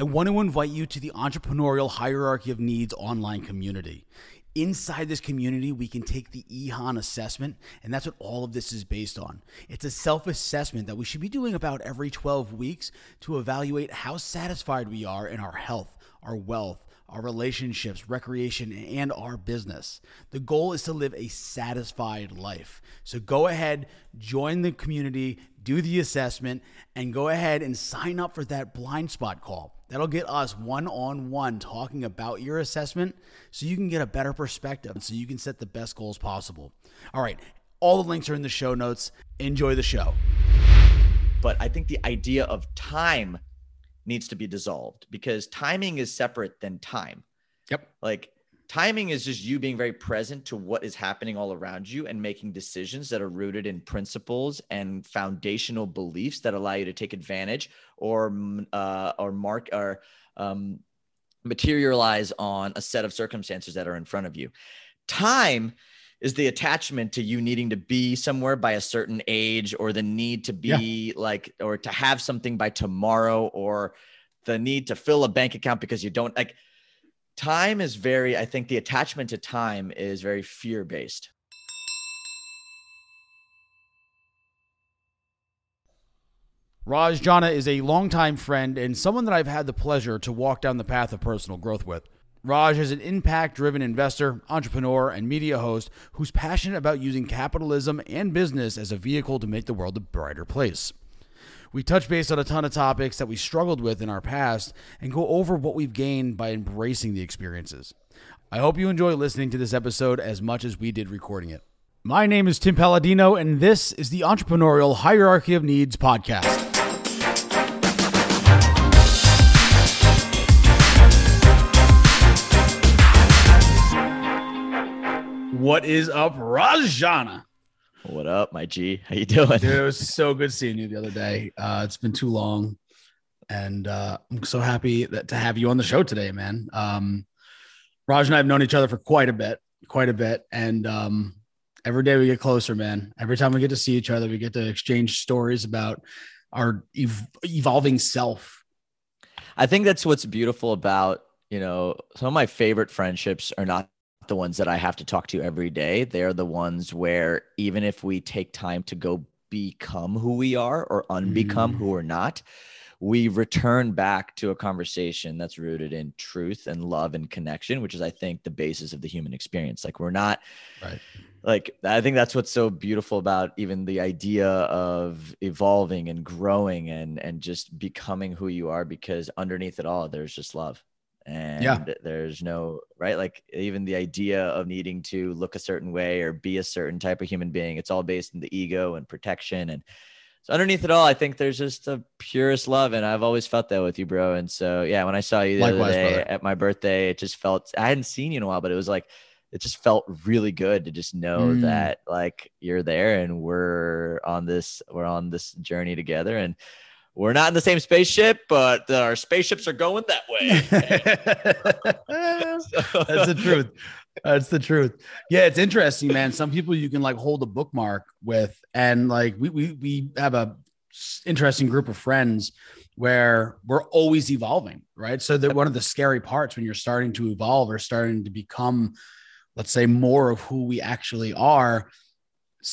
I want to invite you to the Entrepreneurial Hierarchy of Needs online community. Inside this community, we can take the EHON assessment, and that's what all of this is based on. It's a self assessment that we should be doing about every 12 weeks to evaluate how satisfied we are in our health, our wealth, our relationships, recreation, and our business. The goal is to live a satisfied life. So go ahead, join the community, do the assessment, and go ahead and sign up for that blind spot call. That'll get us one on one talking about your assessment so you can get a better perspective so you can set the best goals possible. All right, all the links are in the show notes. Enjoy the show. But I think the idea of time needs to be dissolved because timing is separate than time. Yep. Like timing is just you being very present to what is happening all around you and making decisions that are rooted in principles and foundational beliefs that allow you to take advantage or uh, or mark or um, materialize on a set of circumstances that are in front of you. Time is the attachment to you needing to be somewhere by a certain age or the need to be yeah. like or to have something by tomorrow or the need to fill a bank account because you don't like time is very i think the attachment to time is very fear based Raj Jana is a longtime friend and someone that I've had the pleasure to walk down the path of personal growth with. Raj is an impact driven investor, entrepreneur, and media host who's passionate about using capitalism and business as a vehicle to make the world a brighter place. We touch base on a ton of topics that we struggled with in our past and go over what we've gained by embracing the experiences. I hope you enjoy listening to this episode as much as we did recording it. My name is Tim Palladino, and this is the Entrepreneurial Hierarchy of Needs podcast. What is up, Raj Jana? What up, my G? How you doing? Dude, it was so good seeing you the other day. Uh, it's been too long, and uh, I'm so happy that to have you on the show today, man. Um, Raj and I have known each other for quite a bit, quite a bit, and um, every day we get closer, man. Every time we get to see each other, we get to exchange stories about our ev- evolving self. I think that's what's beautiful about you know some of my favorite friendships are not the ones that I have to talk to every day. They're the ones where even if we take time to go become who we are or unbecome mm. who we're not, we return back to a conversation that's rooted in truth and love and connection, which is, I think, the basis of the human experience. Like, we're not, right. Like, I think that's what's so beautiful about even the idea of evolving and growing and and just becoming who you are, because underneath it all, there's just love and yeah. there's no right like even the idea of needing to look a certain way or be a certain type of human being it's all based in the ego and protection and so underneath it all i think there's just the purest love and i've always felt that with you bro and so yeah when i saw you the Likewise, other day brother. at my birthday it just felt i hadn't seen you in a while but it was like it just felt really good to just know mm. that like you're there and we're on this we're on this journey together and we're not in the same spaceship, but uh, our spaceships are going that way. That's the truth. That's the truth. Yeah, it's interesting, man. Some people you can like hold a bookmark with, and like we we we have a interesting group of friends where we're always evolving, right? So that one of the scary parts when you're starting to evolve or starting to become, let's say, more of who we actually are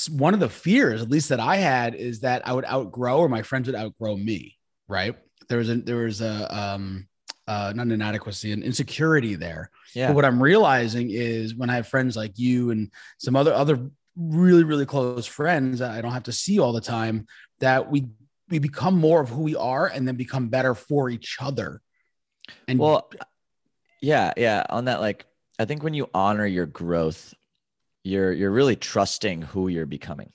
one of the fears, at least that I had, is that I would outgrow or my friends would outgrow me. Right? There was a there was a um uh, not an inadequacy, an insecurity there. Yeah. But what I'm realizing is when I have friends like you and some other other really really close friends that I don't have to see all the time, that we we become more of who we are and then become better for each other. And well, yeah, yeah. On that, like, I think when you honor your growth you're you're really trusting who you're becoming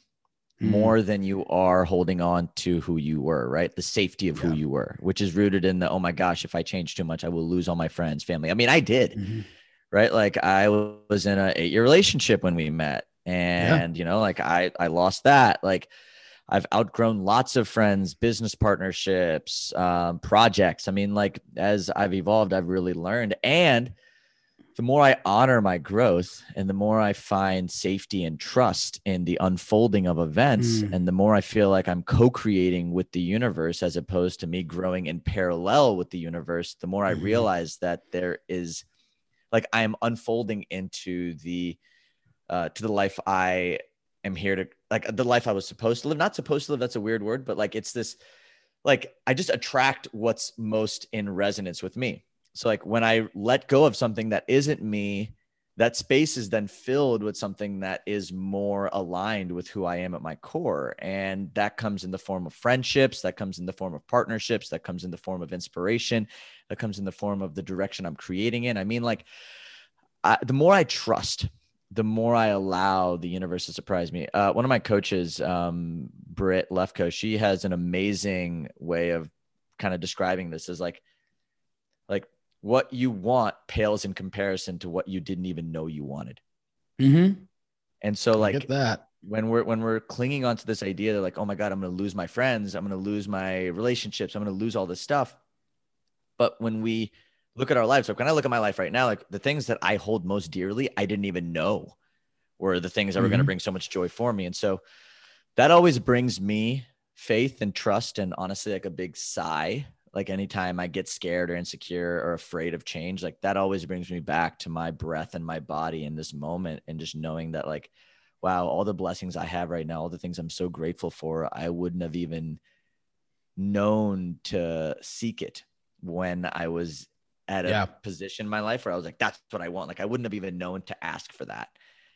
mm. more than you are holding on to who you were right the safety of yeah. who you were which is rooted in the oh my gosh if i change too much i will lose all my friends family i mean i did mm-hmm. right like i was in a eight year relationship when we met and yeah. you know like i i lost that like I've outgrown lots of friends, business partnerships, um, projects. I mean, like as I've evolved, I've really learned. And the more I honor my growth and the more I find safety and trust in the unfolding of events, mm. and the more I feel like I'm co creating with the universe as opposed to me growing in parallel with the universe, the more mm-hmm. I realize that there is like I am unfolding into the uh, to the life I am here to like the life I was supposed to live. Not supposed to live, that's a weird word, but like it's this like I just attract what's most in resonance with me. So like when I let go of something that isn't me, that space is then filled with something that is more aligned with who I am at my core. And that comes in the form of friendships, that comes in the form of partnerships, that comes in the form of inspiration, that comes in the form of the direction I'm creating in. I mean, like, I, the more I trust, the more I allow the universe to surprise me. Uh, one of my coaches, um, Britt Lefko, she has an amazing way of kind of describing this as like, like what you want pales in comparison to what you didn't even know you wanted. Mm-hmm. And so like that when we're when we're clinging onto this idea that like, oh my God, I'm gonna lose my friends, I'm gonna lose my relationships, I'm gonna lose all this stuff. But when we look at our lives, like when I look at my life right now, like the things that I hold most dearly, I didn't even know were the things that mm-hmm. were gonna bring so much joy for me. And so that always brings me faith and trust and honestly like a big sigh like anytime I get scared or insecure or afraid of change, like that always brings me back to my breath and my body in this moment and just knowing that like, wow, all the blessings I have right now, all the things I'm so grateful for, I wouldn't have even known to seek it when I was at a yeah. position in my life where I was like, that's what I want. Like I wouldn't have even known to ask for that.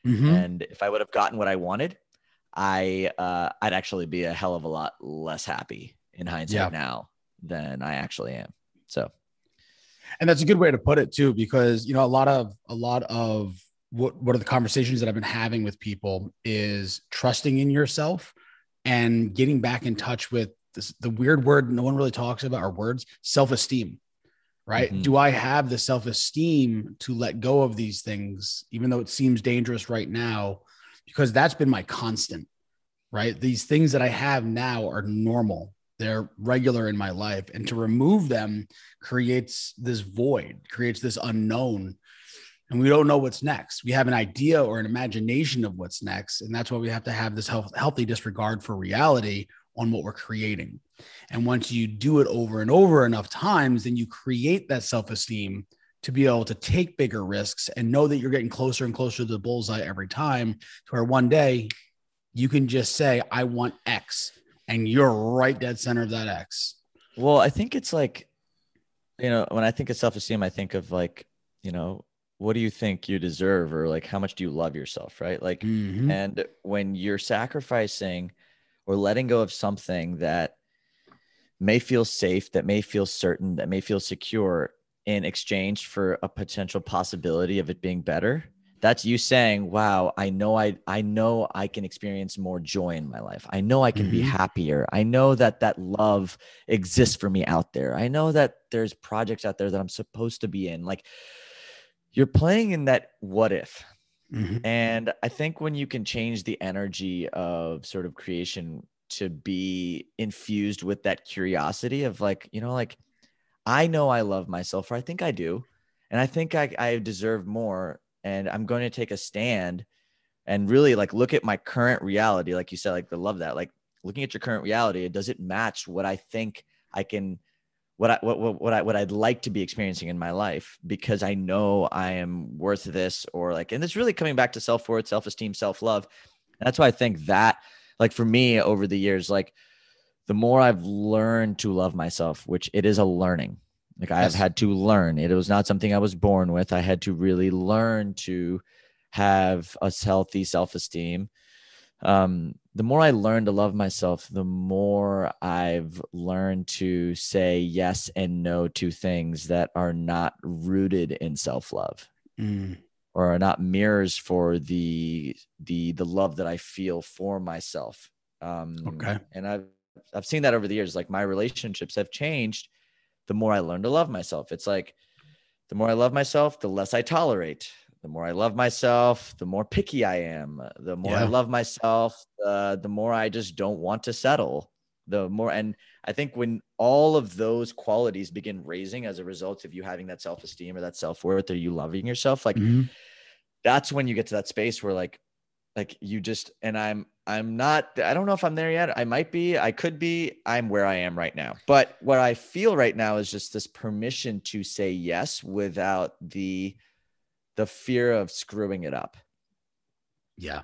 Mm-hmm. And if I would have gotten what I wanted, I uh, I'd actually be a hell of a lot less happy in hindsight yeah. now than I actually am. So, and that's a good way to put it too, because you know a lot of a lot of what what are the conversations that I've been having with people is trusting in yourself and getting back in touch with this, the weird word no one really talks about are words self esteem. Right? Mm-hmm. Do I have the self esteem to let go of these things, even though it seems dangerous right now? Because that's been my constant. Right? These things that I have now are normal they're regular in my life. And to remove them creates this void creates this unknown. And we don't know what's next. We have an idea or an imagination of what's next. And that's why we have to have this health, healthy disregard for reality on what we're creating. And once you do it over and over enough times then you create that self-esteem to be able to take bigger risks and know that you're getting closer and closer to the bullseye every time to where one day you can just say i want x and you're right dead center of that X. Well, I think it's like, you know, when I think of self esteem, I think of like, you know, what do you think you deserve or like how much do you love yourself, right? Like, mm-hmm. and when you're sacrificing or letting go of something that may feel safe, that may feel certain, that may feel secure in exchange for a potential possibility of it being better, that's you saying wow i know i i know i can experience more joy in my life. I know i can mm-hmm. be happier. I know that that love exists for me out there. I know that there's projects out there that i'm supposed to be in. Like you're playing in that what if. Mm-hmm. and i think when you can change the energy of sort of creation to be infused with that curiosity of like you know like i know i love myself or i think i do and i think i, I deserve more and I'm going to take a stand and really like look at my current reality. Like you said, like the love that, like looking at your current reality, does it match what I think I can, what I, what, what, what I, what I'd like to be experiencing in my life because I know I am worth this or like, and it's really coming back to self-worth, self-esteem, self-love. that's why I think that like for me over the years, like the more I've learned to love myself, which it is a learning, like yes. I've had to learn. It was not something I was born with. I had to really learn to have a healthy self-esteem. Um, the more I learn to love myself, the more I've learned to say yes and no to things that are not rooted in self-love. Mm. or are not mirrors for the the the love that I feel for myself. Um, okay. And I've I've seen that over the years. Like my relationships have changed the more I learn to love myself. It's like the more I love myself, the less I tolerate. The more I love myself, the more picky I am. The more yeah. I love myself, uh, the more I just don't want to settle. the more and i think when all of those qualities begin raising as a result of you having that self-esteem or that self-worth or you loving yourself like mm-hmm. that's when you get to that space where like like you just and i'm i'm not i don't know if i'm there yet i might be i could be i'm where i am right now but what i feel right now is just this permission to say yes without the the fear of screwing it up yeah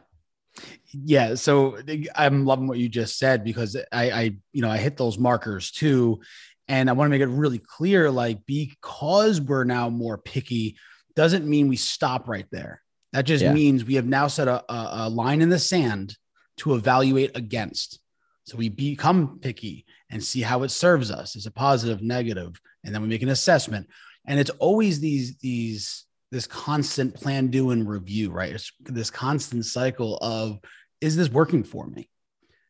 yeah, so I'm loving what you just said because I, I, you know, I hit those markers too, and I want to make it really clear. Like, because we're now more picky, doesn't mean we stop right there. That just yeah. means we have now set a, a, a line in the sand to evaluate against. So we become picky and see how it serves us. Is it positive, negative, and then we make an assessment. And it's always these these this constant plan, do, and review, right? It's this constant cycle of is this working for me?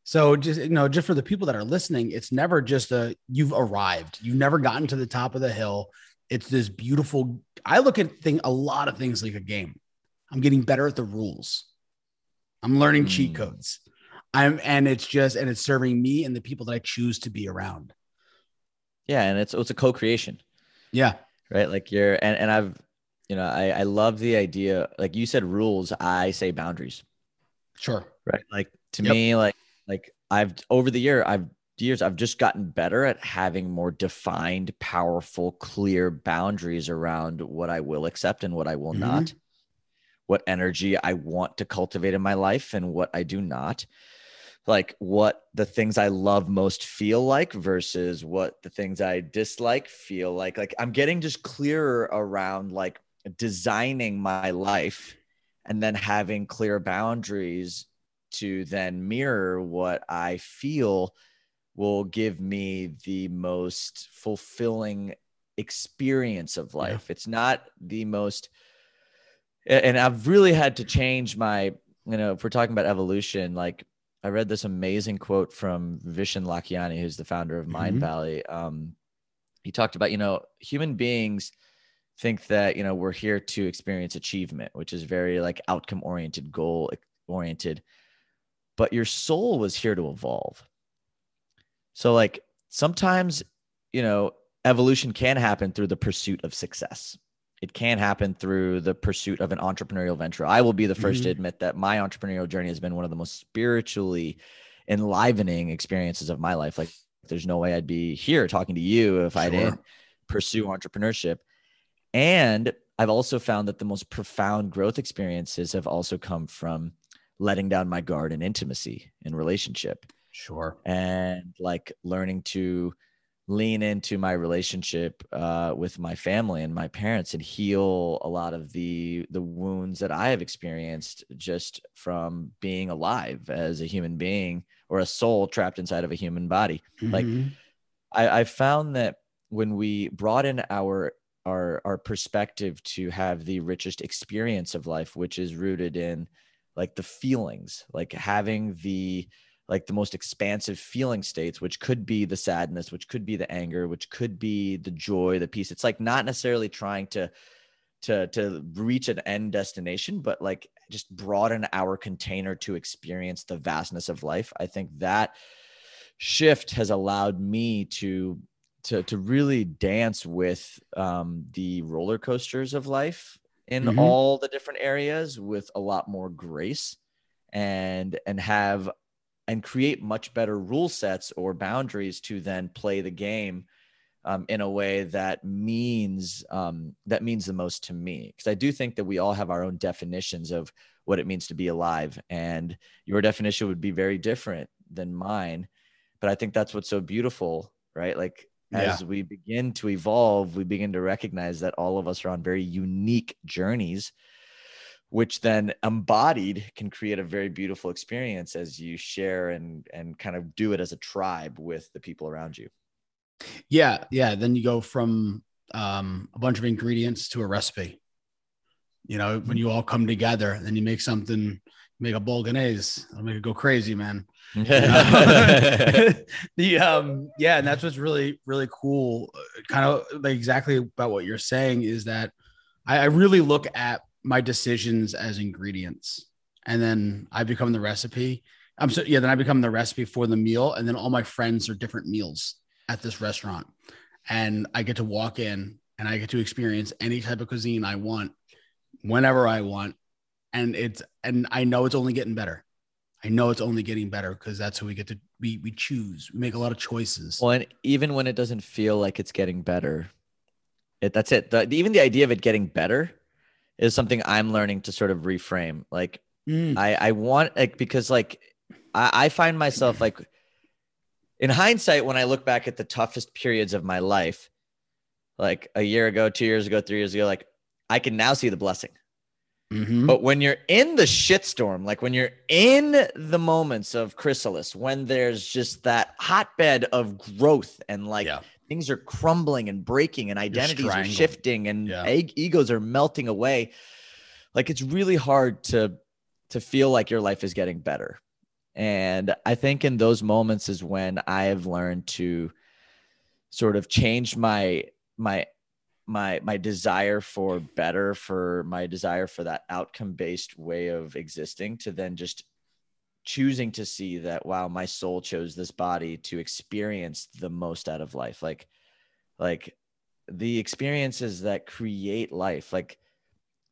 So just you know, just for the people that are listening, it's never just a you've arrived. You've never gotten to the top of the hill. It's this beautiful. I look at thing a lot of things like a game. I'm getting better at the rules. I'm learning mm. cheat codes. I'm and it's just and it's serving me and the people that I choose to be around. Yeah, and it's it's a co-creation. Yeah. Right. Like you're and, and I've you know, I, I love the idea. Like you said, rules. I say boundaries. Sure. Right. Like to yep. me, like like I've over the year, I've years, I've just gotten better at having more defined, powerful, clear boundaries around what I will accept and what I will mm-hmm. not, what energy I want to cultivate in my life and what I do not like what the things I love most feel like versus what the things I dislike feel like. Like I'm getting just clearer around like designing my life and then having clear boundaries to then mirror what I feel will give me the most fulfilling experience of life. Yeah. It's not the most, and I've really had to change my, you know, if we're talking about evolution, like I read this amazing quote from Vishen Lakhiani, who's the founder of Mind mm-hmm. Valley. Um, he talked about, you know, human beings think that you know we're here to experience achievement which is very like outcome oriented goal oriented but your soul was here to evolve so like sometimes you know evolution can happen through the pursuit of success it can happen through the pursuit of an entrepreneurial venture i will be the 1st mm-hmm. to admit that my entrepreneurial journey has been one of the most spiritually enlivening experiences of my life like there's no way i'd be here talking to you if sure. i didn't pursue entrepreneurship and I've also found that the most profound growth experiences have also come from letting down my guard in intimacy in relationship. Sure. And like learning to lean into my relationship uh, with my family and my parents and heal a lot of the the wounds that I have experienced just from being alive as a human being or a soul trapped inside of a human body. Mm-hmm. Like I, I found that when we broaden our our our perspective to have the richest experience of life which is rooted in like the feelings like having the like the most expansive feeling states which could be the sadness which could be the anger which could be the joy the peace it's like not necessarily trying to to to reach an end destination but like just broaden our container to experience the vastness of life i think that shift has allowed me to to to really dance with um, the roller coasters of life in mm-hmm. all the different areas with a lot more grace and and have and create much better rule sets or boundaries to then play the game um, in a way that means um, that means the most to me because I do think that we all have our own definitions of what it means to be alive and your definition would be very different than mine but I think that's what's so beautiful right like as yeah. we begin to evolve, we begin to recognize that all of us are on very unique journeys, which then embodied can create a very beautiful experience as you share and and kind of do it as a tribe with the people around you. Yeah, yeah. Then you go from um, a bunch of ingredients to a recipe. You know, when you all come together, then you make something, make a bolognese. I'll make it go crazy, man. the um yeah and that's what's really really cool uh, kind of like exactly about what you're saying is that I, I really look at my decisions as ingredients and then i become the recipe I'm so yeah. Then I become the recipe for the meal, and then all my friends are different meals at this restaurant, and I get to walk in and I get to experience any type of cuisine I want, whenever I want, and it's and I know it's only getting better. I know it's only getting better because that's who we get to we we choose. We make a lot of choices. Well, and even when it doesn't feel like it's getting better, it that's it. The, even the idea of it getting better is something I'm learning to sort of reframe. Like mm. I I want like because like I, I find myself like in hindsight when I look back at the toughest periods of my life, like a year ago, two years ago, three years ago, like I can now see the blessing. Mm-hmm. But when you're in the shitstorm, like when you're in the moments of chrysalis, when there's just that hotbed of growth and like yeah. Things are crumbling and breaking and identities are shifting and yeah. egos are melting away, like it's really hard to to feel like your life is getting better. And I think in those moments is when I have learned to sort of change my my my my desire for better for my desire for that outcome based way of existing to then just choosing to see that wow my soul chose this body to experience the most out of life like like the experiences that create life like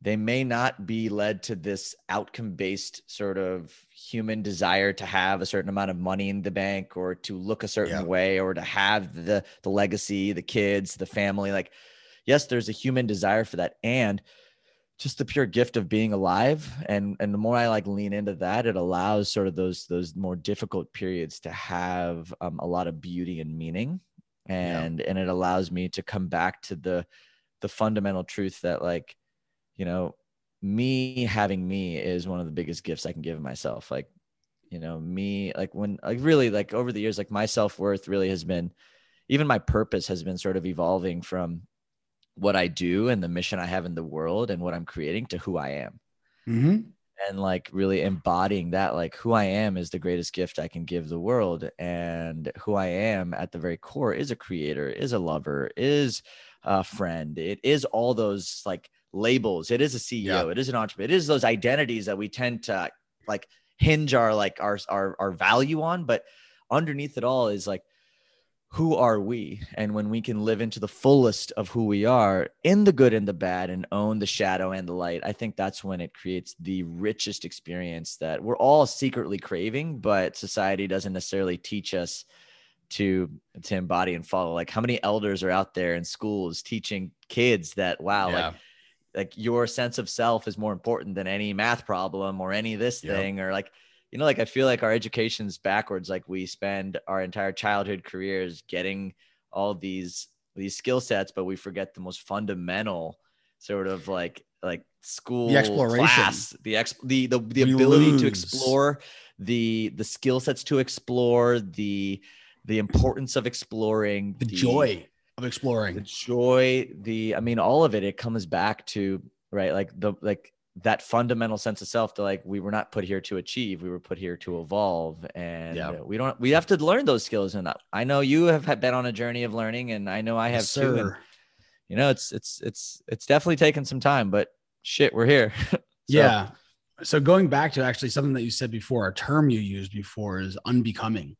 they may not be led to this outcome based sort of human desire to have a certain amount of money in the bank or to look a certain yeah. way or to have the the legacy the kids the family like yes, there's a human desire for that. And just the pure gift of being alive and and the more i like lean into that it allows sort of those those more difficult periods to have um, a lot of beauty and meaning and yeah. and it allows me to come back to the the fundamental truth that like you know me having me is one of the biggest gifts i can give myself like you know me like when like really like over the years like my self-worth really has been even my purpose has been sort of evolving from what I do and the mission I have in the world and what I'm creating to who I am. Mm-hmm. And like really embodying that, like who I am is the greatest gift I can give the world. And who I am at the very core is a creator, is a lover, is a friend. It is all those like labels. It is a CEO. Yeah. It is an entrepreneur. It is those identities that we tend to like hinge our like our our, our value on. But underneath it all is like who are we? And when we can live into the fullest of who we are in the good and the bad and own the shadow and the light, I think that's when it creates the richest experience that we're all secretly craving, but society doesn't necessarily teach us to to embody and follow. Like how many elders are out there in schools teaching kids that wow, yeah. like like your sense of self is more important than any math problem or any this yep. thing or like you know, like I feel like our education's backwards. Like we spend our entire childhood careers getting all these these skill sets, but we forget the most fundamental sort of like like school the exploration class, the ex the the, the ability lose. to explore the the skill sets to explore the the importance of exploring the, the joy of exploring the joy the i mean all of it it comes back to right like the like that fundamental sense of self to like we were not put here to achieve we were put here to evolve. And yeah. we don't we have to learn those skills. And i know you have been on a journey of learning and i know i have yes, too and, you know it's it's it's it's definitely taken some time but shit we're here. So. yeah. So going back to actually something that you said before a term you used before is unbecoming.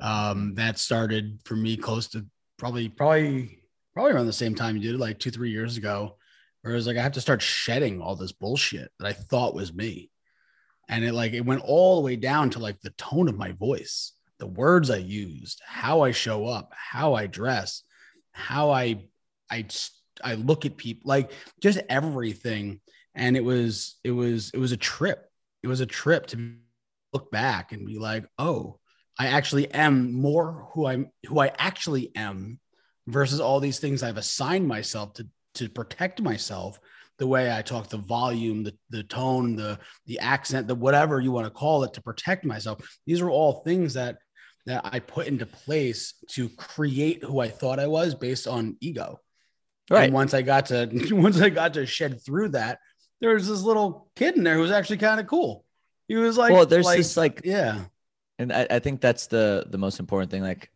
Um that started for me close to probably probably probably around the same time you did like two three years ago where it was like I have to start shedding all this bullshit that I thought was me. And it like it went all the way down to like the tone of my voice, the words I used, how I show up, how I dress, how I I I look at people, like just everything. And it was it was it was a trip. It was a trip to look back and be like, oh, I actually am more who I'm who I actually am versus all these things I've assigned myself to to protect myself the way I talk, the volume, the, the tone, the the accent, the whatever you want to call it to protect myself. These are all things that that I put into place to create who I thought I was based on ego. Right. And once I got to once I got to shed through that, there was this little kid in there who was actually kind of cool. He was like, well, there's like, this like, yeah. And I, I think that's the the most important thing. Like,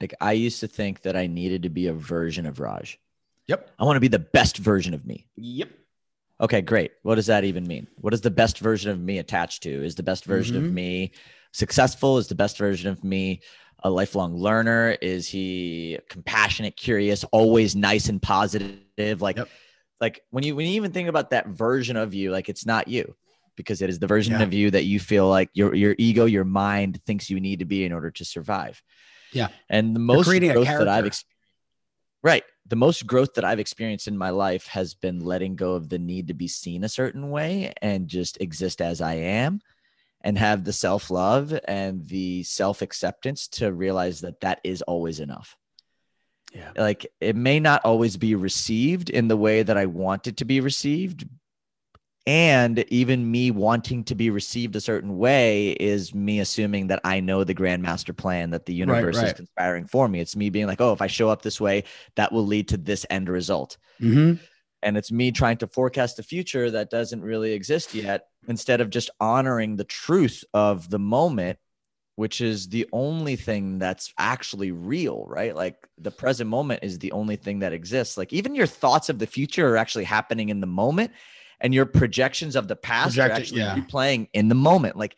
like I used to think that I needed to be a version of Raj. Yep. I want to be the best version of me. Yep. Okay, great. What does that even mean? What is the best version of me attached to? Is the best version mm-hmm. of me successful? Is the best version of me a lifelong learner? Is he compassionate, curious, always nice and positive? Like, yep. like when you when you even think about that version of you, like it's not you because it is the version yeah. of you that you feel like your your ego, your mind thinks you need to be in order to survive. Yeah. And the most growth that I've experienced Right. The most growth that I've experienced in my life has been letting go of the need to be seen a certain way and just exist as I am and have the self love and the self acceptance to realize that that is always enough. Yeah. Like it may not always be received in the way that I want it to be received, and even me wanting to be received a certain way is me assuming that I know the grand master plan that the universe right, right. is conspiring for me. It's me being like, oh, if I show up this way, that will lead to this end result. Mm-hmm. And it's me trying to forecast the future that doesn't really exist yet instead of just honoring the truth of the moment, which is the only thing that's actually real, right? Like the present moment is the only thing that exists. Like even your thoughts of the future are actually happening in the moment and your projections of the past Projected, are actually yeah. replaying in the moment. Like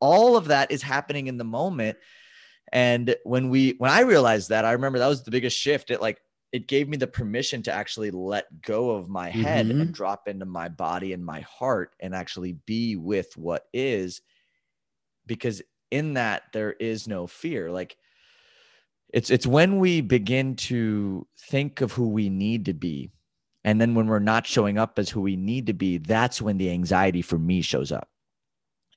all of that is happening in the moment. And when we when I realized that, I remember that was the biggest shift. It like it gave me the permission to actually let go of my head mm-hmm. and drop into my body and my heart and actually be with what is because in that there is no fear like it's it's when we begin to think of who we need to be and then when we're not showing up as who we need to be, that's when the anxiety for me shows up.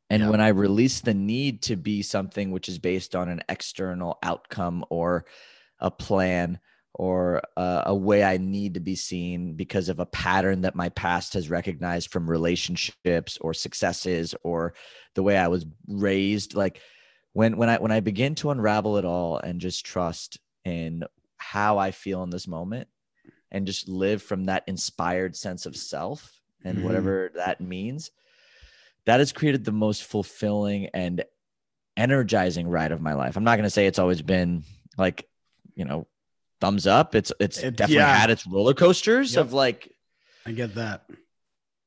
And yeah. when I release the need to be something which is based on an external outcome or a plan or a, a, way I need to be seen because of a pattern that my past has recognized from relationships or successes or the way I was raised, like when when I when I begin to unravel it all and just trust in how I feel in this moment, and just live from that inspired sense of self and mm-hmm. whatever that means that has created the most fulfilling and energizing ride of my life i'm not going to say it's always been like you know thumbs up it's it's it, definitely yeah. had its roller coasters yep. of like i get that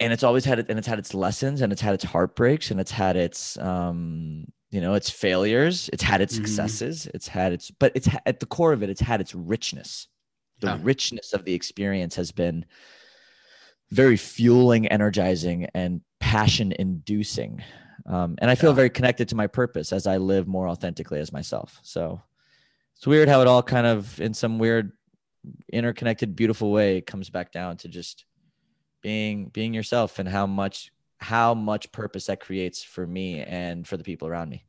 and it's always had it and it's had its lessons and it's had its heartbreaks and it's had its um you know its failures it's had its mm-hmm. successes it's had its but it's at the core of it it's had its richness the yeah. richness of the experience has been very fueling, energizing, and passion inducing. Um, and I feel yeah. very connected to my purpose as I live more authentically as myself. So it's weird how it all kind of, in some weird, interconnected, beautiful way, comes back down to just being being yourself and how much how much purpose that creates for me and for the people around me.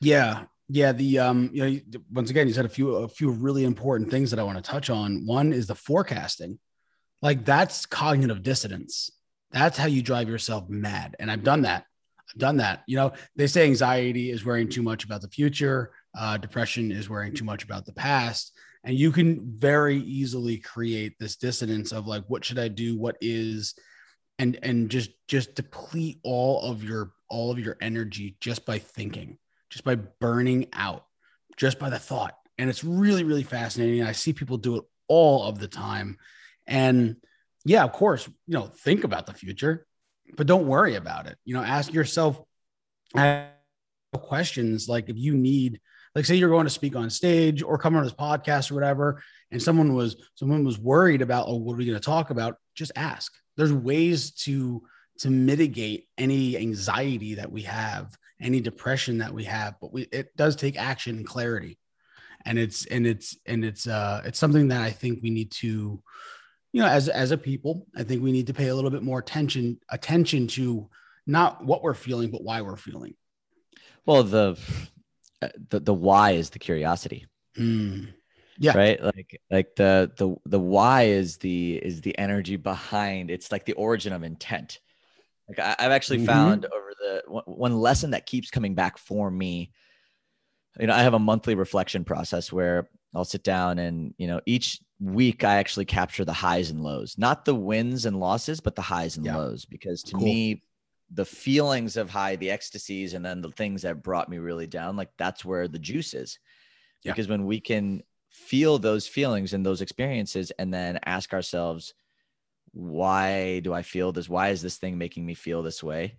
Yeah, yeah, the um, you know, once again, you said a few a few really important things that I want to touch on. One is the forecasting, like that's cognitive dissonance. That's how you drive yourself mad, and I've done that. I've done that. You know, they say anxiety is worrying too much about the future. Uh, depression is worrying too much about the past, and you can very easily create this dissonance of like, what should I do? What is, and and just just deplete all of your all of your energy just by thinking just by burning out, just by the thought. And it's really, really fascinating. I see people do it all of the time. And yeah, of course, you know, think about the future, but don't worry about it. You know, ask yourself questions like if you need, like say you're going to speak on stage or come on this podcast or whatever, and someone was someone was worried about, oh, what are we going to talk about? Just ask. There's ways to to mitigate any anxiety that we have any depression that we have but we, it does take action and clarity. And it's and it's and it's uh it's something that i think we need to you know as as a people i think we need to pay a little bit more attention attention to not what we're feeling but why we're feeling. Well the the, the why is the curiosity. Mm. yeah. Right? Like like the the the why is the is the energy behind it's like the origin of intent. Like I, have actually mm-hmm. found over the one lesson that keeps coming back for me. You know, I have a monthly reflection process where I'll sit down and you know each week I actually capture the highs and lows, not the wins and losses, but the highs and yeah. lows. Because to cool. me, the feelings of high, the ecstasies, and then the things that brought me really down, like that's where the juice is. Yeah. Because when we can feel those feelings and those experiences and then ask ourselves, why do I feel this? Why is this thing making me feel this way?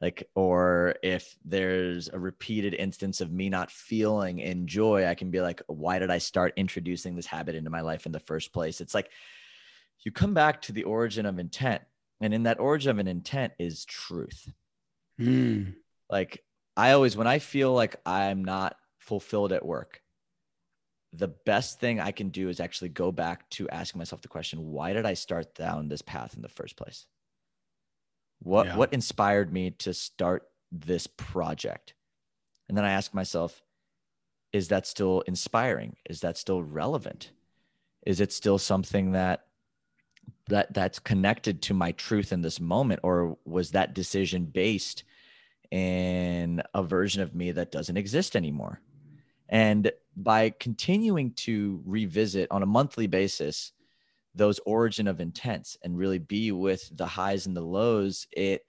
Like, or if there's a repeated instance of me not feeling in joy, I can be like, why did I start introducing this habit into my life in the first place? It's like you come back to the origin of intent. And in that origin of an intent is truth. Mm. Like, I always, when I feel like I'm not fulfilled at work, the best thing I can do is actually go back to asking myself the question, why did I start down this path in the first place? What yeah. what inspired me to start this project? And then I ask myself, is that still inspiring? Is that still relevant? Is it still something that that that's connected to my truth in this moment or was that decision based in a version of me that doesn't exist anymore? And by continuing to revisit on a monthly basis those origin of intents and really be with the highs and the lows, it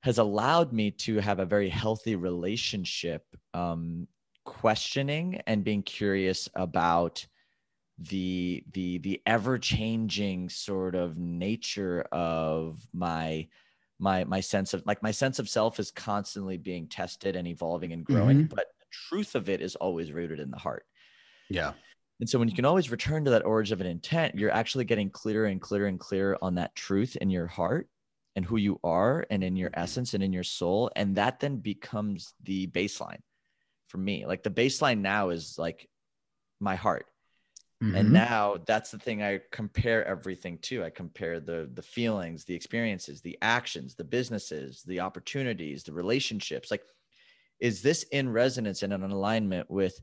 has allowed me to have a very healthy relationship, um, questioning and being curious about the the the ever changing sort of nature of my my my sense of like my sense of self is constantly being tested and evolving and growing mm-hmm. but truth of it is always rooted in the heart. Yeah. And so when you can always return to that origin of an intent, you're actually getting clearer and clearer and clearer on that truth in your heart and who you are and in your essence and in your soul. And that then becomes the baseline for me. Like the baseline now is like my heart. Mm-hmm. And now that's the thing I compare everything to. I compare the the feelings, the experiences, the actions, the businesses, the opportunities, the relationships. Like is this in resonance and in alignment with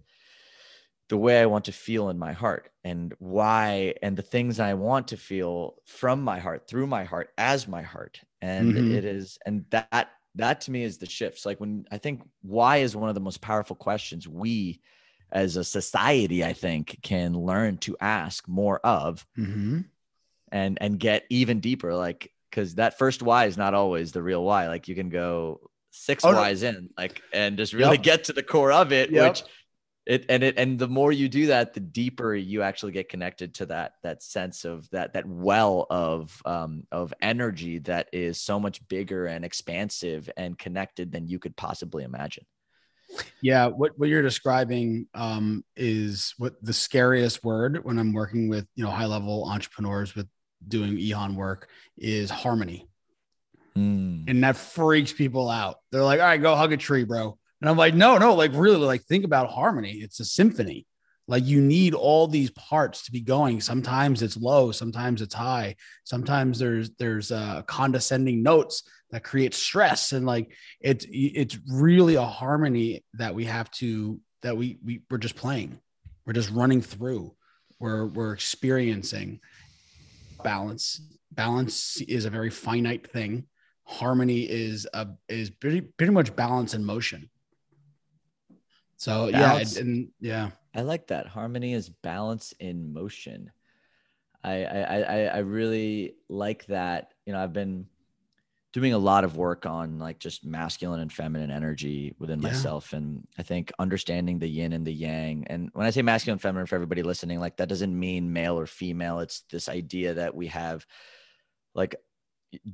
the way I want to feel in my heart and why and the things I want to feel from my heart through my heart as my heart and mm-hmm. it is and that that to me is the shifts like when I think why is one of the most powerful questions we as a society I think can learn to ask more of mm-hmm. and and get even deeper like because that first why is not always the real why like you can go six oh, whys no. in, like, and just really yep. get to the core of it, yep. which it and it and the more you do that, the deeper you actually get connected to that that sense of that that well of um of energy that is so much bigger and expansive and connected than you could possibly imagine. Yeah, what what you're describing um, is what the scariest word when I'm working with you know high level entrepreneurs with doing EHON work is harmony. Mm. And that freaks people out. They're like, all right, go hug a tree, bro. And I'm like, no, no, like really, like think about harmony. It's a symphony. Like you need all these parts to be going. Sometimes it's low, sometimes it's high. Sometimes there's there's uh, condescending notes that create stress, and like it's it's really a harmony that we have to that we we we're just playing. We're just running through. We're we're experiencing balance. Balance is a very finite thing harmony is a is pretty pretty much balance and motion. So balance. yeah, and yeah, I like that. Harmony is balance in motion. I I I I really like that. You know, I've been doing a lot of work on like just masculine and feminine energy within yeah. myself and i think understanding the yin and the yang and when i say masculine and feminine for everybody listening like that doesn't mean male or female it's this idea that we have like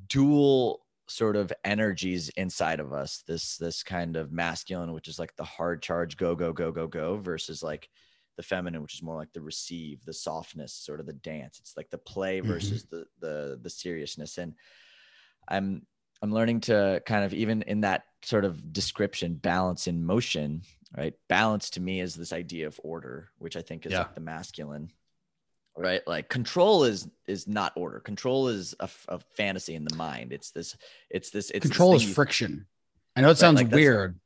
dual sort of energies inside of us this this kind of masculine which is like the hard charge go go go go go versus like the feminine which is more like the receive the softness sort of the dance it's like the play mm-hmm. versus mm-hmm. the the the seriousness and i'm i'm learning to kind of even in that sort of description balance in motion right balance to me is this idea of order which i think is yeah. like the masculine right? Like control is is not order. Control is a, a fantasy in the mind. It's this it's this it's control this is friction. I know it sounds like weird.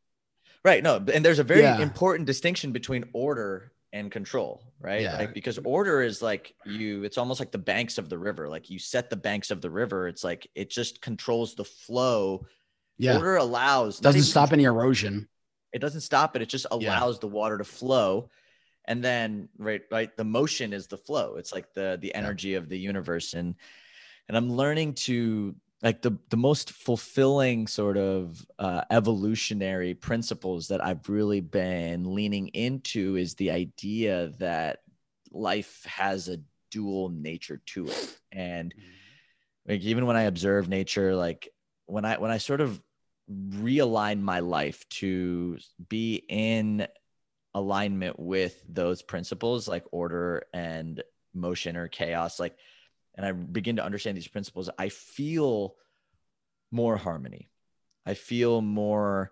Right no and there's a very yeah. important distinction between order and control right? Yeah. like because order is like you it's almost like the banks of the river. Like you set the banks of the river. It's like it just controls the flow. Yeah. Order allows doesn't stop any erosion. It doesn't stop it. It just allows yeah. the water to flow and then right right the motion is the flow. It's like the the energy yeah. of the universe. And and i'm learning to like the the most fulfilling sort of uh, evolutionary principles that i've really been leaning into is the idea that life has a dual nature to it. And like even when I observe nature, like when I when I sort of realign my life to be in alignment with those principles like order and motion or chaos like and i begin to understand these principles i feel more harmony. I feel more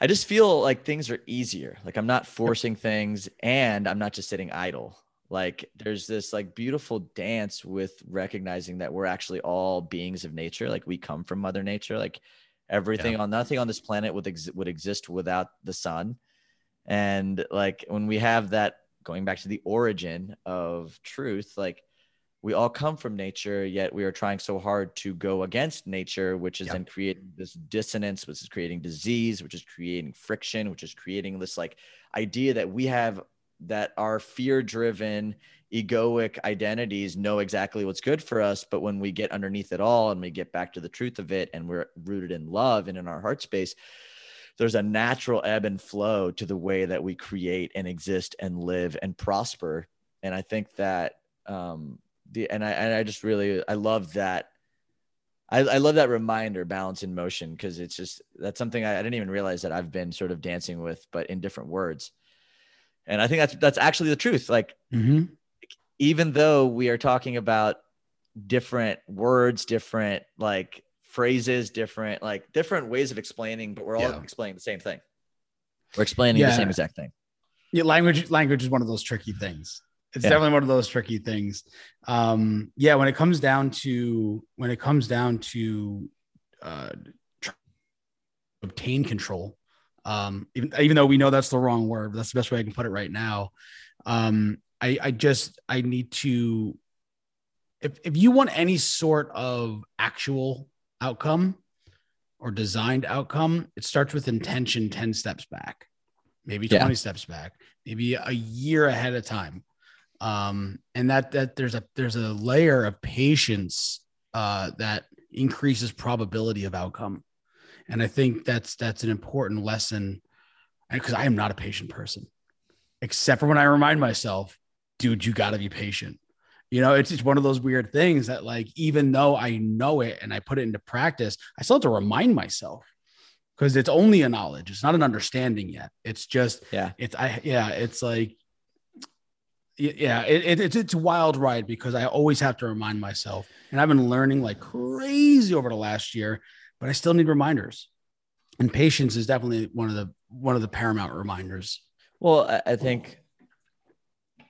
i just feel like things are easier. Like i'm not forcing things and i'm not just sitting idle. Like there's this like beautiful dance with recognizing that we're actually all beings of nature. Like we come from mother nature. Like everything yeah. on nothing on this planet would ex- would exist without the sun and like when we have that going back to the origin of truth like we all come from nature yet we are trying so hard to go against nature which is yep. then creating this dissonance which is creating disease which is creating friction which is creating this like idea that we have that our fear driven egoic identities know exactly what's good for us but when we get underneath it all and we get back to the truth of it and we're rooted in love and in our heart space there's a natural ebb and flow to the way that we create and exist and live and prosper. And i think that um the and i and i just really i love that. I, I love that reminder balance in motion because it's just that's something I, I didn't even realize that i've been sort of dancing with but in different words. And i think that's that's actually the truth. Like mm-hmm. even though we are talking about different words different like phrases, different like different ways of explaining, but we're all yeah. explaining the same thing. We're explaining yeah. the same exact thing. Yeah, language language is one of those tricky things. It's yeah. definitely one of those tricky things. Um, yeah, when it comes down to when it comes down to uh, obtain control, um, even even though we know that's the wrong word, that's the best way I can put it right now. Um, I, I just I need to if if you want any sort of actual outcome or designed outcome, it starts with intention 10 steps back, maybe 20 yeah. steps back, maybe a year ahead of time. Um, and that that there's a there's a layer of patience uh, that increases probability of outcome. And I think that's that's an important lesson because I am not a patient person, except for when I remind myself, dude, you got to be patient you know it's just one of those weird things that like even though i know it and i put it into practice i still have to remind myself because it's only a knowledge. It's not an understanding yet. It's just yeah. it's i yeah it's like yeah it, it, it's it's a wild ride because i always have to remind myself. And i've been learning like crazy over the last year but i still need reminders. And patience is definitely one of the one of the paramount reminders. Well i think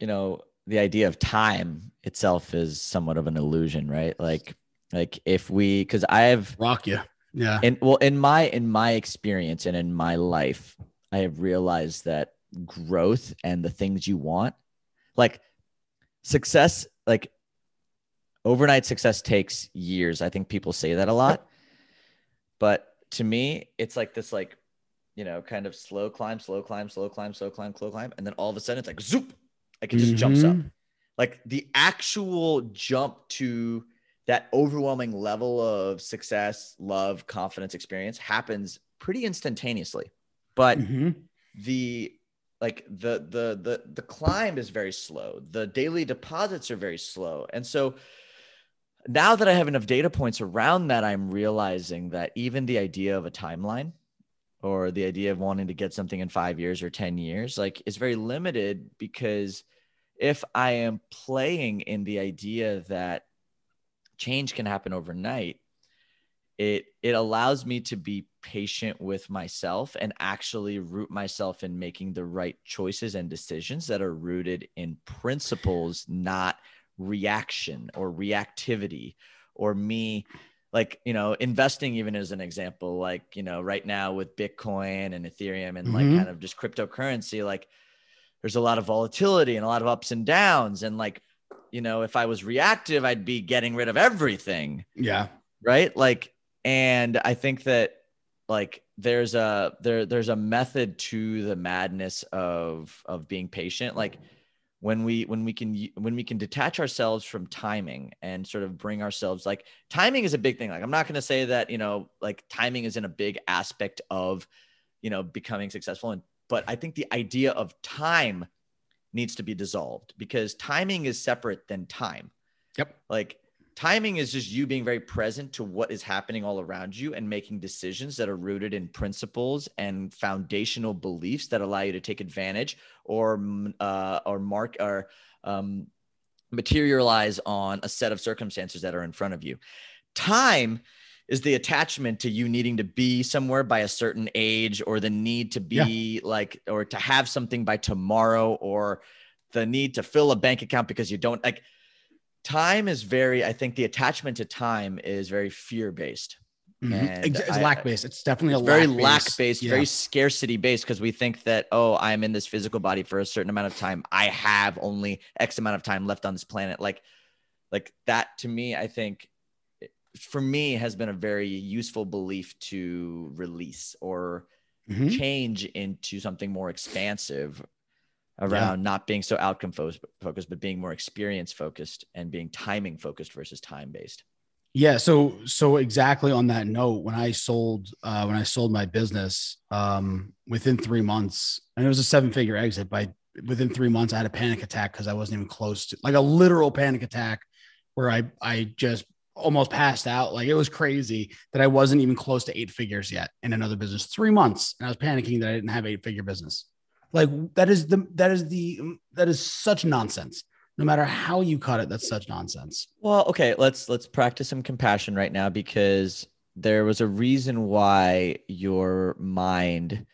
you know the idea of time itself is somewhat of an illusion, right? Like, like if we, because I've rock you, yeah. And well, in my in my experience and in my life, I have realized that growth and the things you want, like success, like overnight success takes years. I think people say that a lot, but to me, it's like this, like you know, kind of slow climb, slow climb, slow climb, slow climb, slow climb, and then all of a sudden it's like zoop, like it just mm-hmm. jumps up. Like the actual jump to that overwhelming level of success, love, confidence, experience happens pretty instantaneously. But mm-hmm. the like the the the the climb is very slow. The daily deposits are very slow. And so now that I have enough data points around that, I'm realizing that even the idea of a timeline or the idea of wanting to get something in five years or 10 years, like is very limited because if I am playing in the idea that change can happen overnight, it it allows me to be patient with myself and actually root myself in making the right choices and decisions that are rooted in principles, not reaction or reactivity or me like you know investing even as an example like you know right now with bitcoin and ethereum and mm-hmm. like kind of just cryptocurrency like there's a lot of volatility and a lot of ups and downs. And like, you know, if I was reactive, I'd be getting rid of everything. Yeah. Right. Like, and I think that like there's a there there's a method to the madness of of being patient. Like when we when we can when we can detach ourselves from timing and sort of bring ourselves like timing is a big thing. Like I'm not going to say that you know like timing isn't a big aspect of you know becoming successful and but I think the idea of time needs to be dissolved because timing is separate than time. Yep. Like timing is just you being very present to what is happening all around you and making decisions that are rooted in principles and foundational beliefs that allow you to take advantage or uh, or mark or um, materialize on a set of circumstances that are in front of you. Time is the attachment to you needing to be somewhere by a certain age or the need to be yeah. like or to have something by tomorrow or the need to fill a bank account because you don't like time is very i think the attachment to time is very fear based mm-hmm. it's lack based it's definitely it's a very lack based yeah. very scarcity based because we think that oh i'm in this physical body for a certain amount of time i have only x amount of time left on this planet like like that to me i think for me has been a very useful belief to release or mm-hmm. change into something more expansive around yeah. not being so outcome focused but being more experience focused and being timing focused versus time based yeah so so exactly on that note when i sold uh when i sold my business um within three months and it was a seven figure exit by within three months i had a panic attack because i wasn't even close to like a literal panic attack where i i just almost passed out. Like it was crazy that I wasn't even close to eight figures yet in another business. Three months, and I was panicking that I didn't have eight figure business. Like that is the that is the that is such nonsense. No matter how you cut it, that's such nonsense. Well, okay, let's let's practice some compassion right now because there was a reason why your mind,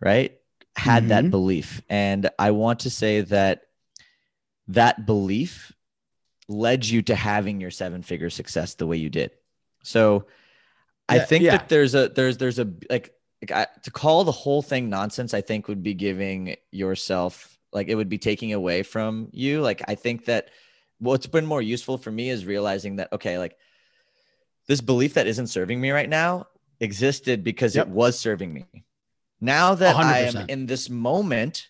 right, had mm-hmm. that belief, and I want to say that that belief led you to having your seven figure success the way you did. So I think yeah. that there's a there's there's a like, like I, to call the whole thing nonsense. I think would be giving yourself like it would be taking away from you. Like I think that what's been more useful for me is realizing that okay, like this belief that isn't serving me right now existed because yep. it was serving me. Now that 100%. I am in this moment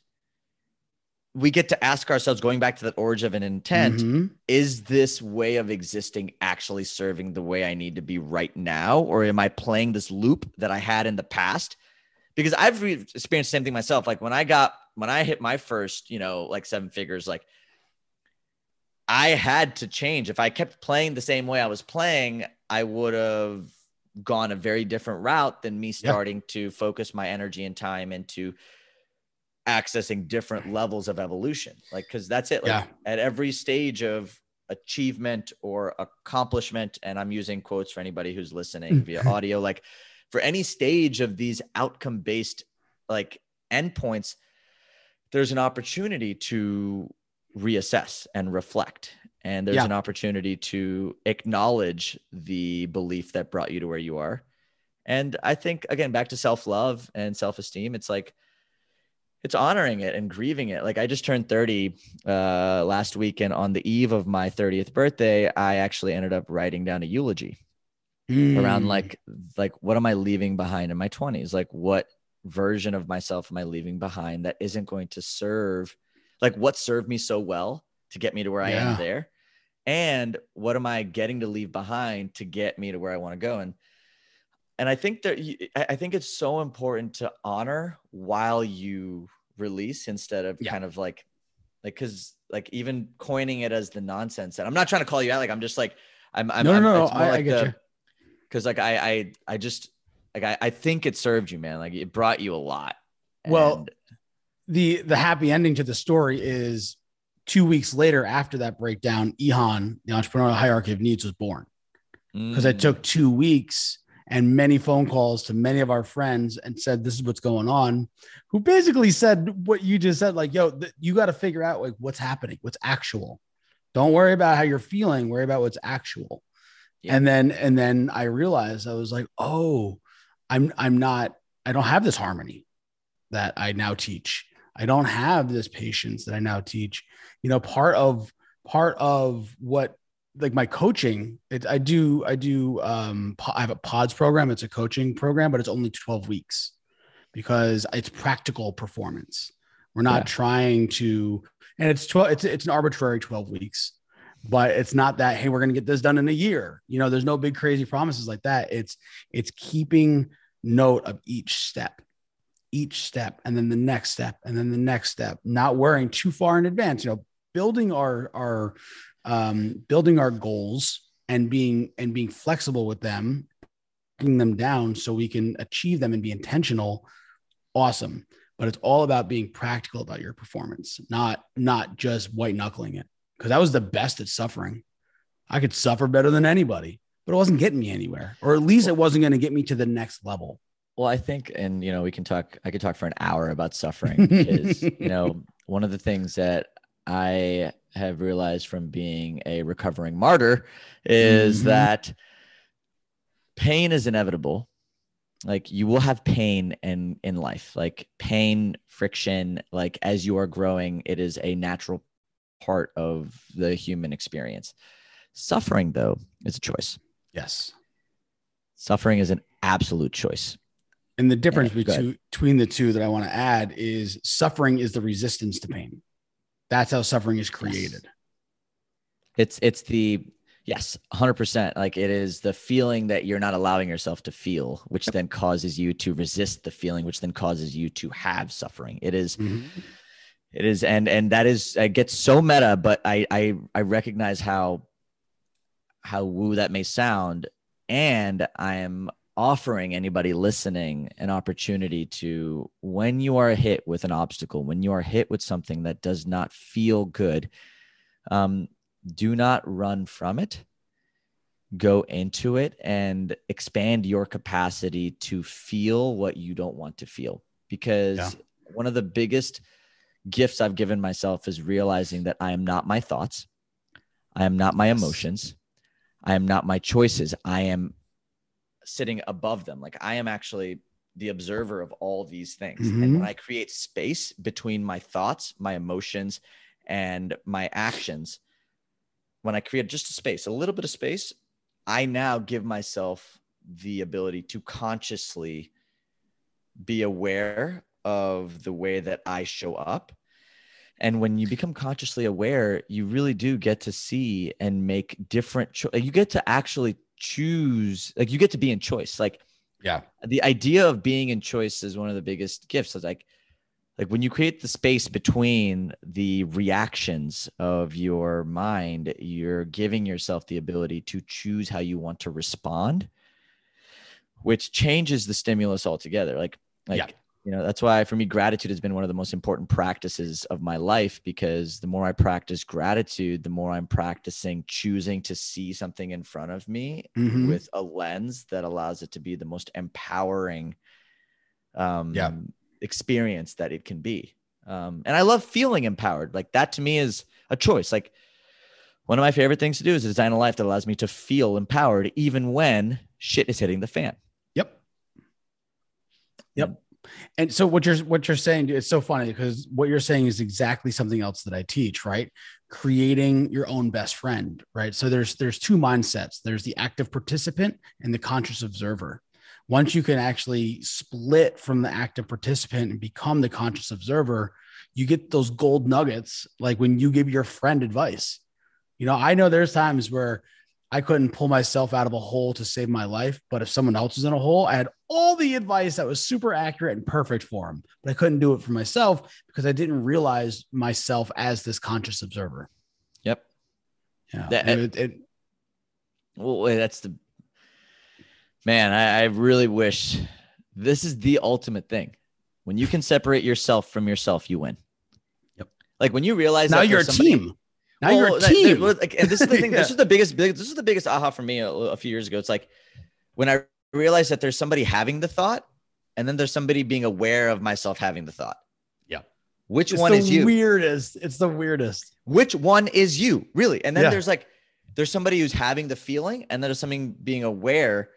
we get to ask ourselves going back to that origin of an intent mm-hmm. is this way of existing actually serving the way i need to be right now or am i playing this loop that i had in the past because i've re- experienced the same thing myself like when i got when i hit my first you know like seven figures like i had to change if i kept playing the same way i was playing i would have gone a very different route than me starting yeah. to focus my energy and time into accessing different levels of evolution like because that's it like yeah. at every stage of achievement or accomplishment and i'm using quotes for anybody who's listening mm. via audio like for any stage of these outcome based like endpoints there's an opportunity to reassess and reflect and there's yeah. an opportunity to acknowledge the belief that brought you to where you are and i think again back to self-love and self-esteem it's like it's honoring it and grieving it. Like I just turned 30 uh, last weekend on the eve of my 30th birthday, I actually ended up writing down a eulogy mm. around like like what am I leaving behind in my 20s? Like what version of myself am I leaving behind that isn't going to serve like what served me so well to get me to where I am there? And what am I getting to leave behind to get me to where I want to go? And and I think that I think it's so important to honor while you release instead of yeah. kind of like like because like even coining it as the nonsense. And I'm not trying to call you out like I'm just like I'm I'm no I'm, no, no I, like I, get the, you. because like I I I just like I, I think it served you man. Like it brought you a lot. Well the the happy ending to the story is two weeks later after that breakdown EHON the entrepreneurial hierarchy of needs was born. Because mm. it took two weeks and many phone calls to many of our friends and said this is what's going on who basically said what you just said like yo th- you got to figure out like what's happening what's actual. Don't worry about how you're feeling worry about what's actual. Yeah. and then and then i realized i was like oh i'm i'm not i don't have this harmony that i now teach. I don't have this patience that i now teach. You know part of part of what like my coaching it, i do i do um i have a pods program. It's a coaching program but it's only 12 weeks because it's practical performance. We're not yeah. trying to and it's 12 it's, it's an arbitrary 12 weeks but it's not that hey we're going to get this done in a year. You know there's no big crazy promises like that. It's it's keeping note of each step each step and then the next step and then the next step not worrying too far in advance you know building our our um, building our goals and being and being flexible with them breaking them down so we can achieve them and be intentional awesome. But it's all about being practical about your performance not not just white knuckling it. Because I was the best at suffering. I could suffer better than anybody but it wasn't getting me anywhere or at least it wasn't going to get me to the next level. Well i think and you know we can talk i could talk for an hour about suffering because you know one of the things that i have realized from being a recovering martyr is mm-hmm. that pain is inevitable. Like you will have pain in in life. Like pain friction like as you are growing it is a natural part of the human experience. Suffering though is a choice. Yes. Suffering is an absolute choice. And the difference yeah, between, between the two that i want to add is suffering is the resistance to pain that's how suffering is created yes. it's it's the Yes, 100%. Like it is the feeling that you're not allowing yourself to feel, which then causes you to resist the feeling, which then causes you to have suffering. It is, mm-hmm. it is, and and that is it gets so meta, but I I I recognize how how woo that may sound, and I am offering anybody listening an opportunity to when you are hit with an obstacle, when you are hit with something that does not feel good, um, do not run from it. Go into it and expand your capacity to feel what you don't want to feel. Because yeah. one of the biggest gifts i've given myself is realizing that i am not my thoughts. I am not my yes. emotions. I am not my choices. I am sitting above them like i am actually the observer of all these things mm-hmm. and when i create space between my thoughts my emotions and my actions when I create just a space, a little bit of space, I now give myself the ability to consciously be aware of the way that I show up. And when you become consciously aware, you really do get to see and make different cho- you get to actually choose like you get to be in choice. Like yeah. The idea of being in choice is one of the biggest gifts. It's like like when you create the space between the reactions of your mind you're giving yourself the ability to choose how you want to respond which changes the stimulus altogether like like yeah. You know that's why for me gratitude has been one of the most important practices of my life because the more i practice gratitude the more i'm practicing choosing to see something in front of me mm-hmm. with a lens that allows it to be the most empowering um yeah experience that it can be. Um, and I love feeling empowered. Like that to me is a choice. Like one of my favorite things to do is design a life that allows me to feel empowered even when shit is hitting the fan. Yep. Yep. And so what you're what you're saying it's so funny because what you're saying is exactly something else that I teach, right? Creating your own best friend, right? So there's there's two mindsets. There's the active participant and the conscious observer once you can actually split from the active participant and become the conscious observer, you get those gold nuggets like when you give your friend advice. You know, I know there's times where I couldn't pull myself out of a hole to save my life, but if someone else was in a hole, I had all the advice that was super accurate and perfect for him, but I couldn't do it for myself because I didn't realize myself as this conscious observer. Yep. Yeah. That, it, it, well, that's the Man, I, I really wish this is the ultimate thing. When you can separate yourself from yourself, you win. Yep. Like when you realize now you're a somebody, team. Now well, you're a team. Like, and this is the thing. yeah. This is the biggest. This is the biggest aha for me a, a few years ago. It's like when I realized that there's somebody having the thought, and then there's somebody being aware of myself having the thought. Yeah. Which it's one is you? Weirdest. It's the weirdest. Which one is you? Really? And then yeah. there's like there's somebody who's having the feeling, and then there's something being aware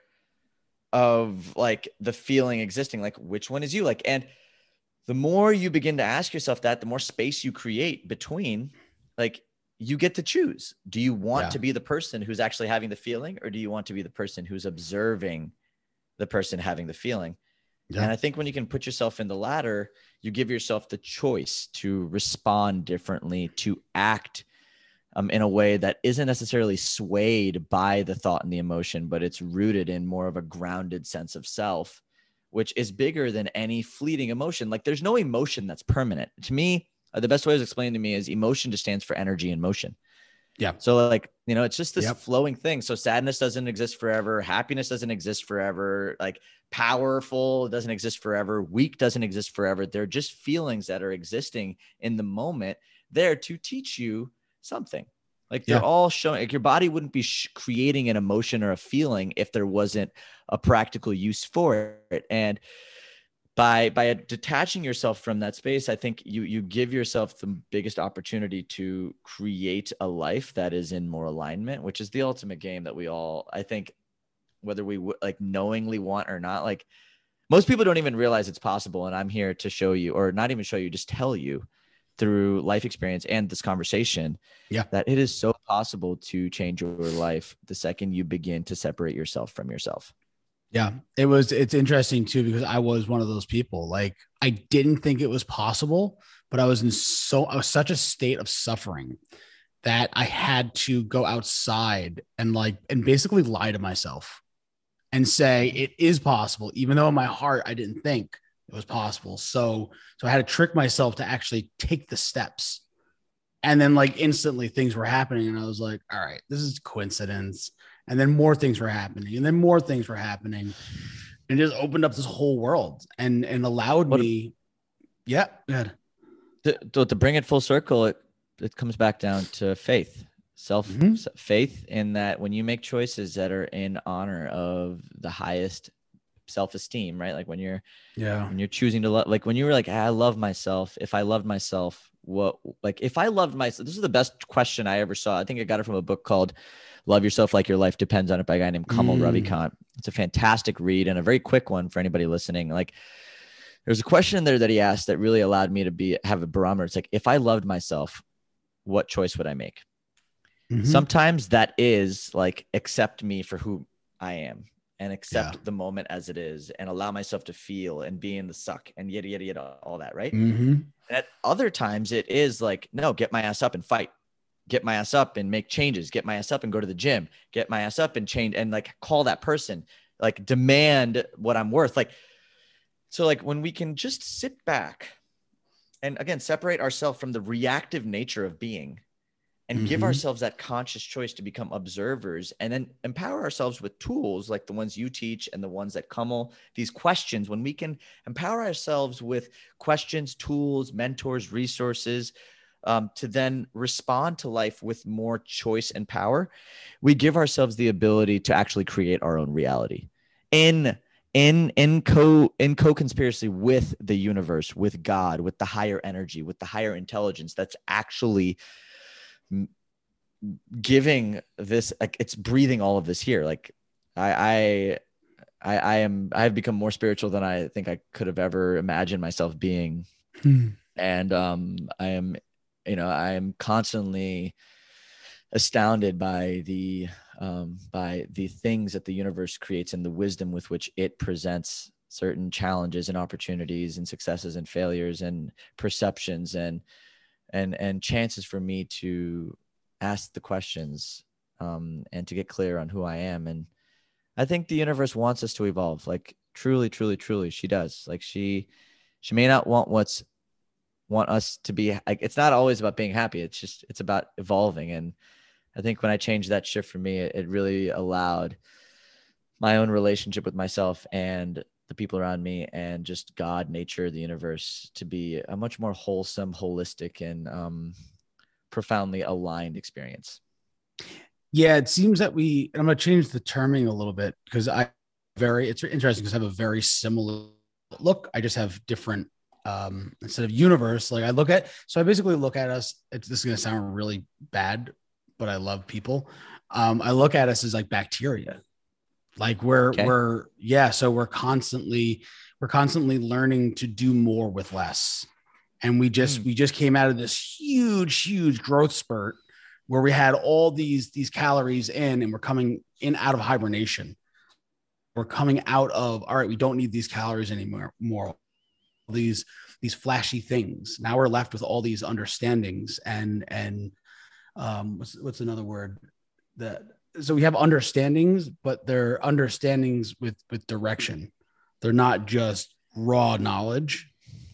of like the feeling existing like which one is you like and the more you begin to ask yourself that the more space you create between like you get to choose do you want yeah. to be the person who's actually having the feeling or do you want to be the person who's observing the person having the feeling yeah. and i think when you can put yourself in the latter you give yourself the choice to respond differently to act um, in a way that isn't necessarily swayed by the thought and the emotion, but it's rooted in more of a grounded sense of self, which is bigger than any fleeting emotion. Like there's no emotion that's permanent. To me, uh, the best way to explain to me is emotion just stands for energy and motion. Yeah. So like, you know, it's just this yep. flowing thing. So sadness doesn't exist forever. Happiness doesn't exist forever. Like powerful doesn't exist forever. Weak doesn't exist forever. They're just feelings that are existing in the moment there to teach you something. Like they're yeah. all showing, like your body wouldn't be sh- creating an emotion or a feeling if there wasn't a practical use for it. And by by detaching yourself from that space i think you you give yourself the biggest opportunity to create a life that is in more alignment which is the ultimate game that we all i think whether we like knowingly want or not like most people don't even realize it's possible and i'm here to show you or not even show you just tell you through life experience and this conversation yeah. that it is so possible to change your life the second you begin to separate yourself from yourself yeah, it was. It's interesting too because I was one of those people. Like I didn't think it was possible, but I was in so I was such a state of suffering that I had to go outside and like and basically lie to myself and say it is possible, even though in my heart I didn't think it was possible. So so I had to trick myself to actually take the steps. And then like instantly things were happening, and I was like, all right, this is coincidence and then more things were happening and then more things were happening. And just opened up this whole world and and allowed what me a, yeah good to, to bring it full circle it it comes back down to faith self mm-hmm. faith in that when you make choices that are in honor of the highest self-esteem right? Like when you're yeah. when you're choosing to love like when you were like i love myself. If i loved myself what like if i loved myself this is the best question i ever saw. I think i got it from a book called Love Yourself Like Your Life Depends on It by a guy named Kamal mm. Ravikant. It's a fantastic read and a very quick one for anybody listening. Like there's a question in there that he asked that really allowed me to be have a barometer. It's like if I loved myself, what choice would I make? Mm-hmm. Sometimes that is like accept me for who I am and accept yeah. the moment as it is and allow myself to feel and be in the suck and yada yada yada all that right mm-hmm. at other times it is like no get my ass up and fight get my ass up and make changes, get my ass up and go to the gym, get my ass up and change and like call that person, like demand what I'm worth. Like, so like when we can just sit back and again, separate ourselves from the reactive nature of being and mm-hmm. give ourselves that conscious choice to become observers and then empower ourselves with tools like the ones you teach and the ones that Kamal, these questions, when we can empower ourselves with questions, tools, mentors, resources, um, to then respond to life with more choice and power, we give ourselves the ability to actually create our own reality in in in co in co-conspiracy with the universe, with God, with the higher energy, with the higher intelligence that's actually giving this like it's breathing all of this here like I, I I, I am I have become more spiritual than I think I could have ever imagined myself being. Hmm. And um, I am you know i'm constantly astounded by the um, by the things that the universe creates and the wisdom with which it presents certain challenges and opportunities and successes and failures and perceptions and and and chances for me to ask the questions um, and to get clear on who I am. And I think the universe wants us to evolve. Like truly, truly, truly, she does. Like she she may not want what's want us to be like it's not always about being happy it's just it's about evolving. And i think when i changed that shift for me it, it really allowed my own relationship with myself and the people around me and just god nature the universe to be a much more wholesome holistic and um, profoundly aligned experience. Yeah it seems that we i'm going to change the terming a little bit because i very it's interesting because i have a very similar look. I just have different um, instead of universe. Like I look at, so I basically look at us. It's, this is going to sound really bad, but I love people. Um, I look at us as like bacteria. Like we're, okay. we're, yeah. So we're constantly, we're constantly learning to do more with less. And we just, mm. we just came out of this huge, huge growth spurt where we had all these, these calories in and we're coming in out of hibernation. We're coming out of, all right, we don't need these calories anymore. More these these flashy things. Now we're left with all these understandings and and um, what's what's another word that so we have understandings, but they're understandings with with direction. They're not just raw knowledge.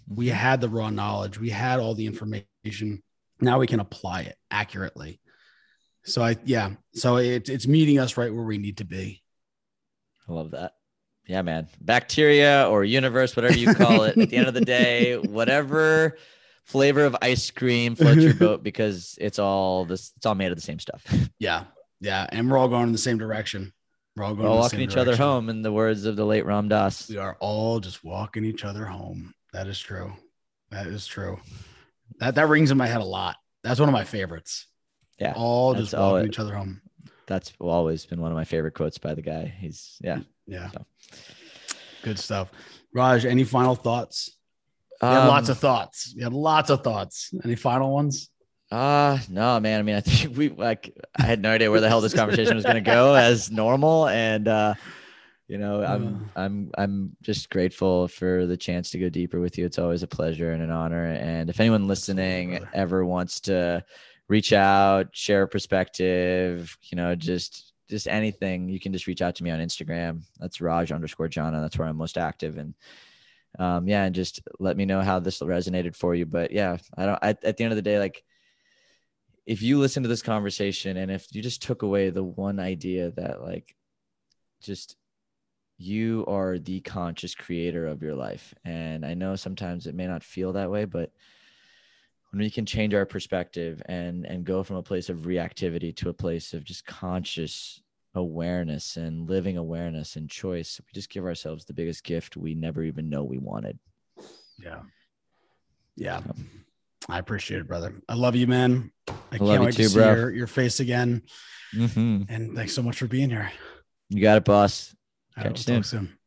We mm-hmm. had the raw knowledge. We had all the information. Now we can apply it accurately. So I yeah. So it's it's meeting us right where we need to be. I love that. Yeah, man. Bacteria or universe, whatever you call it. At the end of the day, whatever flavor of ice cream floats your boat because it's all this. It's all made of the same stuff. Yeah, yeah, and we're all going in the same direction. We're all going. We're all walking each direction. other home, in the words of the late Ram Dass. We are all just walking each other home. That is true. That is true. That that rings in my head a lot. That's one of my favorites. Yeah, all just walking each other home. That's always been one of my favorite quotes by the guy. He's yeah, yeah, so. good stuff. Raj, any final thoughts? You um, lots of thoughts. You had lots of thoughts. Any final ones? Uh no, man. I mean, I think we like I had no idea where the hell this conversation was gonna go as normal. And uh, you know, I'm I'm I'm just grateful for the chance to go deeper with you. It's always a pleasure and an honor. And if anyone listening ever wants to reach out, share a perspective, you know, just just anything, you can just reach out to me on Instagram. That's Raj underscore Jana. That's where I'm most active. And um, yeah, and just let me know how this resonated for you. But yeah, I don't. I, at the end of the day, like if you listen to this conversation and if you just took away the one idea that like just you are the conscious creator of your life and i know sometimes it may not feel that way but when we can change our perspective and and go from a place of reactivity to a place of just conscious awareness and living awareness and choice we just give ourselves the biggest gift we never even know we wanted yeah yeah I appreciate it, brother. I love you, man. I, I can't wait too, to see your, your, face again. Mm-hmm. And thanks so much for being here. You got it, boss. Catch you soon. soon.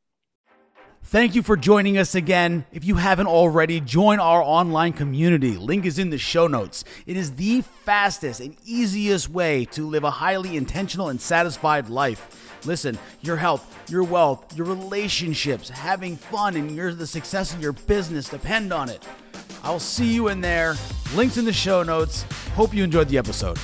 Thank you for joining us again. If you haven't already, join our online community. Link is in the show notes. It is the fastest and easiest way to live a highly intentional and satisfied life. Listen, your health, your wealth, your relationships, having fun, and your, the success of your business depend on it. I'll see you in there. Links in the show notes. Hope you enjoyed the episode.